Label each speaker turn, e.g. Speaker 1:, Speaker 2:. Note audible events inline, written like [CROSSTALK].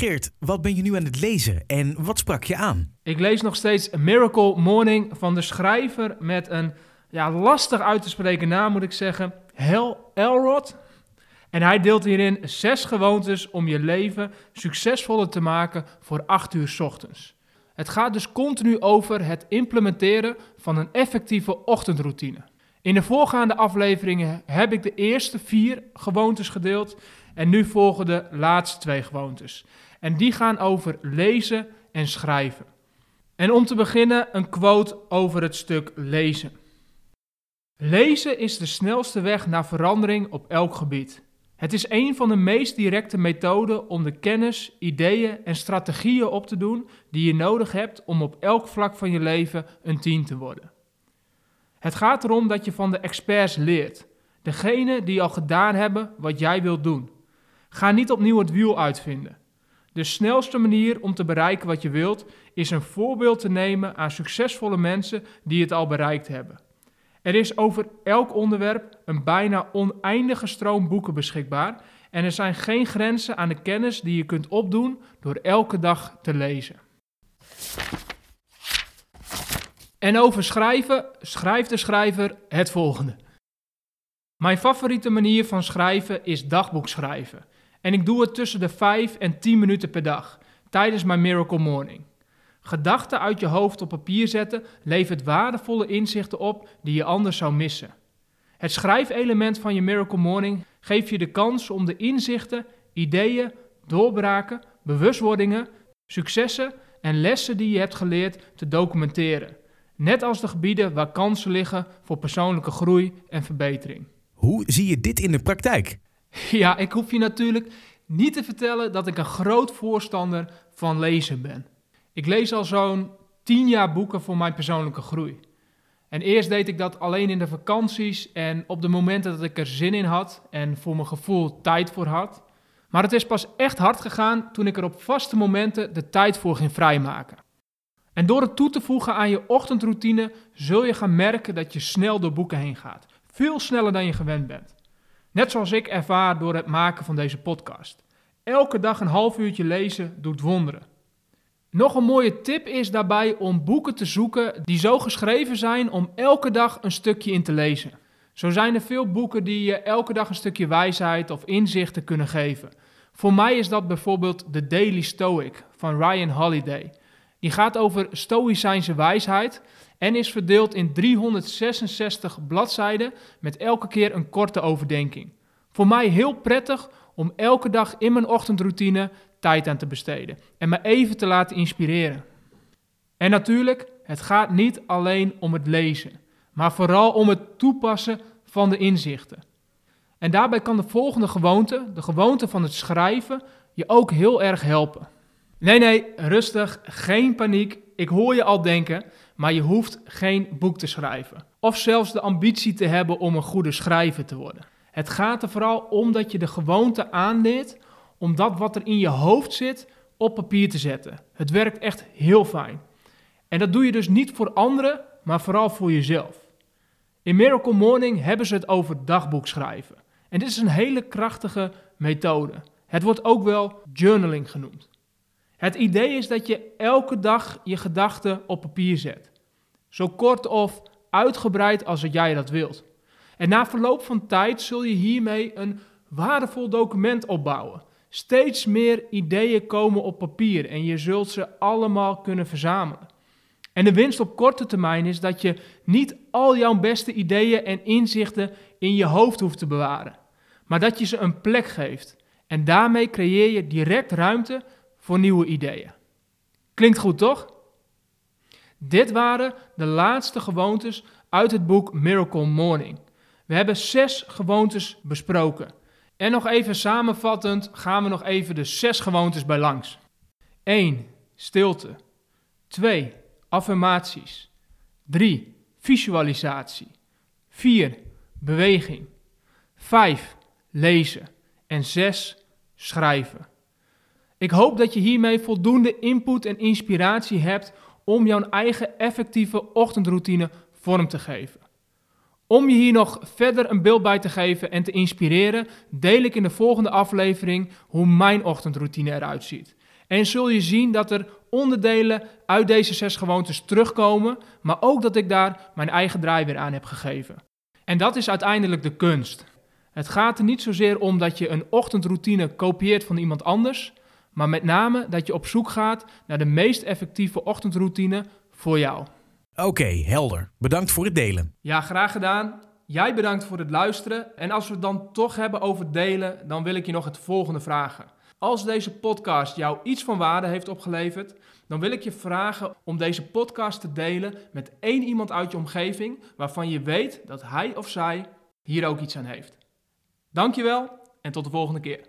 Speaker 1: Geert, wat ben je nu aan het lezen en wat sprak je aan?
Speaker 2: Ik lees nog steeds Miracle Morning van de schrijver met een ja, lastig uit te spreken naam, moet ik zeggen. Hel Elrod. En hij deelt hierin zes gewoontes om je leven succesvoller te maken voor acht uur ochtends. Het gaat dus continu over het implementeren van een effectieve ochtendroutine. In de voorgaande afleveringen heb ik de eerste vier gewoontes gedeeld en nu volgen de laatste twee gewoontes. En die gaan over lezen en schrijven. En om te beginnen een quote over het stuk lezen. Lezen is de snelste weg naar verandering op elk gebied. Het is een van de meest directe methoden om de kennis, ideeën en strategieën op te doen die je nodig hebt om op elk vlak van je leven een team te worden. Het gaat erom dat je van de experts leert, degene die al gedaan hebben wat jij wilt doen. Ga niet opnieuw het wiel uitvinden. De snelste manier om te bereiken wat je wilt is een voorbeeld te nemen aan succesvolle mensen die het al bereikt hebben. Er is over elk onderwerp een bijna oneindige stroom boeken beschikbaar en er zijn geen grenzen aan de kennis die je kunt opdoen door elke dag te lezen. En over schrijven schrijft de schrijver het volgende. Mijn favoriete manier van schrijven is dagboek schrijven. En ik doe het tussen de 5 en 10 minuten per dag, tijdens mijn Miracle Morning. Gedachten uit je hoofd op papier zetten levert waardevolle inzichten op die je anders zou missen. Het schrijfelement van je Miracle Morning geeft je de kans om de inzichten, ideeën, doorbraken, bewustwordingen, successen en lessen die je hebt geleerd te documenteren. Net als de gebieden waar kansen liggen voor persoonlijke groei en verbetering.
Speaker 1: Hoe zie je dit in de praktijk? [LAUGHS]
Speaker 2: Ja, ik hoef je natuurlijk niet te vertellen dat ik een groot voorstander van lezen ben. Ik lees al zo'n 10 jaar boeken voor mijn persoonlijke groei. En eerst deed ik dat alleen in de vakanties en op de momenten dat ik er zin in had en voor mijn gevoel tijd voor had. Maar het is pas echt hard gegaan toen ik er op vaste momenten de tijd voor ging vrijmaken. En door het toe te voegen aan je ochtendroutine zul je gaan merken dat je snel door boeken heen gaat. Veel sneller dan je gewend bent. Net zoals ik ervaar door het maken van deze podcast. Elke dag een half uurtje lezen doet wonderen. Nog een mooie tip is daarbij om boeken te zoeken die zo geschreven zijn om elke dag een stukje in te lezen. Zo zijn er veel boeken die je elke dag een stukje wijsheid of inzichten kunnen geven. Voor mij is dat bijvoorbeeld The Daily Stoic van Ryan Holiday. Die gaat over stoïcijnse wijsheid en is verdeeld in 366 bladzijden met elke keer een korte overdenking. Voor mij heel prettig om elke dag in mijn ochtendroutine tijd aan te besteden en me even te laten inspireren. En natuurlijk, het gaat niet alleen om het lezen, maar vooral om het toepassen van de inzichten. En daarbij kan de volgende gewoonte, de gewoonte van het schrijven, je ook heel erg helpen. Nee, nee, rustig, geen paniek. Ik hoor je al denken, maar je hoeft geen boek te schrijven. Of zelfs de ambitie te hebben om een goede schrijver te worden. Het gaat er vooral om dat je de gewoonte aanleert om dat wat er in je hoofd zit op papier te zetten. Het werkt echt heel fijn. En dat doe je dus niet voor anderen, maar vooral voor jezelf. In Miracle Morning hebben ze het over dagboek schrijven. En dit is een hele krachtige methode. Het wordt ook wel journaling genoemd. Het idee is dat je elke dag je gedachten op papier zet. Zo kort of uitgebreid als jij dat wilt. En na verloop van tijd zul je hiermee een waardevol document opbouwen. Steeds meer ideeën komen op papier en je zult ze allemaal kunnen verzamelen. En de winst op korte termijn is dat je niet al jouw beste ideeën en inzichten in je hoofd hoeft te bewaren, maar dat je ze een plek geeft. En daarmee creëer je direct ruimte voor nieuwe ideeën. Klinkt goed, toch? Dit waren de laatste gewoontes uit het boek Miracle Morning. We hebben zes gewoontes besproken. En nog even samenvattend gaan we nog even de zes gewoontes bij langs. 1. Stilte. 2. Affirmaties. 3. Visualisatie. 4. Beweging. 5. Lezen. En 6. Schrijven. Ik hoop dat je hiermee voldoende input en inspiratie hebt om jouw eigen effectieve ochtendroutine vorm te geven. Om je hier nog verder een beeld bij te geven en te inspireren, deel ik in de volgende aflevering hoe mijn ochtendroutine eruit ziet. En zul je zien dat er onderdelen uit deze zes gewoontes terugkomen, maar ook dat ik daar mijn eigen draai weer aan heb gegeven. En dat is uiteindelijk de kunst. Het gaat er niet zozeer om dat je een ochtendroutine kopieert van iemand anders, maar met name dat je op zoek gaat naar de meest effectieve ochtendroutine voor jou.
Speaker 1: Oké, helder. Bedankt voor het delen.
Speaker 2: Ja, graag gedaan. Jij bedankt voor het luisteren. En als we het dan toch hebben over delen, dan wil ik je nog het volgende vragen. Als deze podcast jou iets van waarde heeft opgeleverd, dan wil ik je vragen om deze podcast te delen met één iemand uit je omgeving waarvan je weet dat hij of zij hier ook iets aan heeft. Dankjewel en tot de volgende keer.